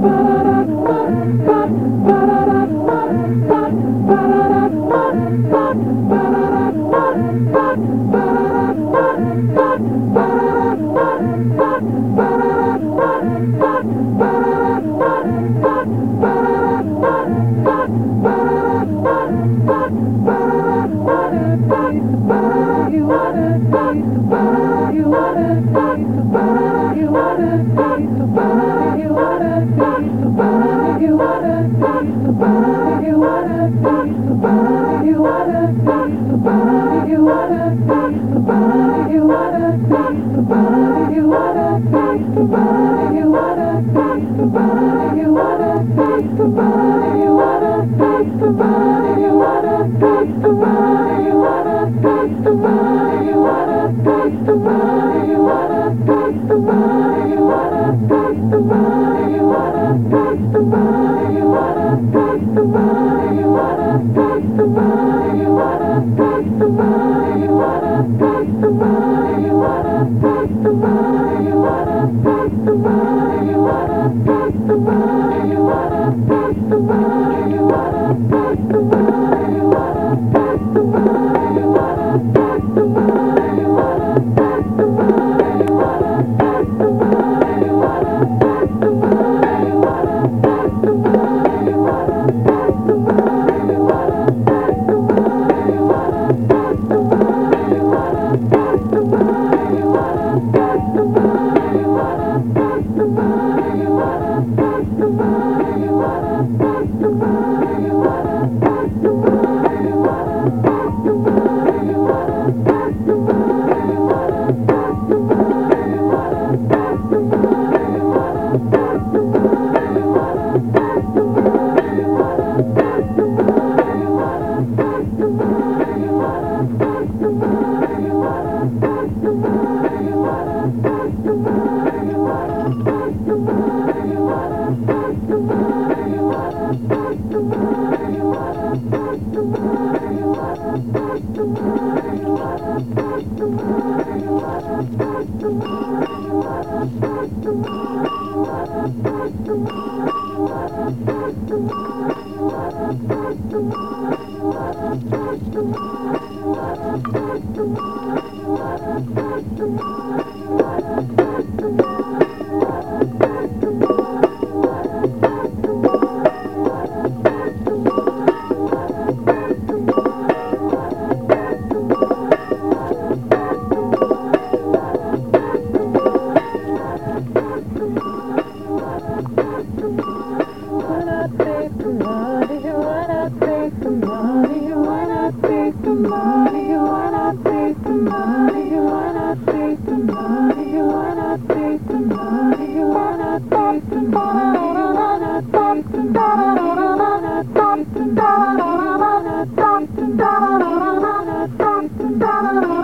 Bye. Why not take Da-da-da-da.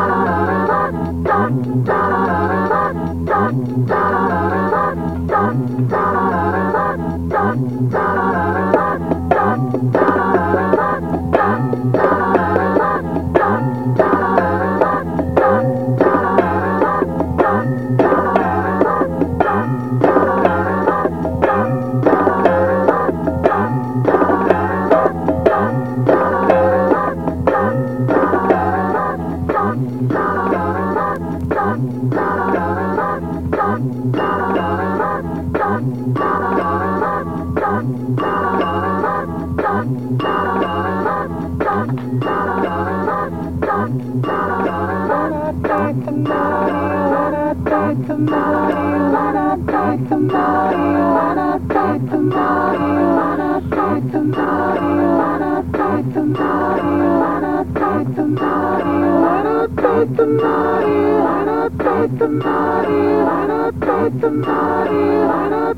Oh. Money? Why not take money? Why not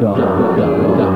da da da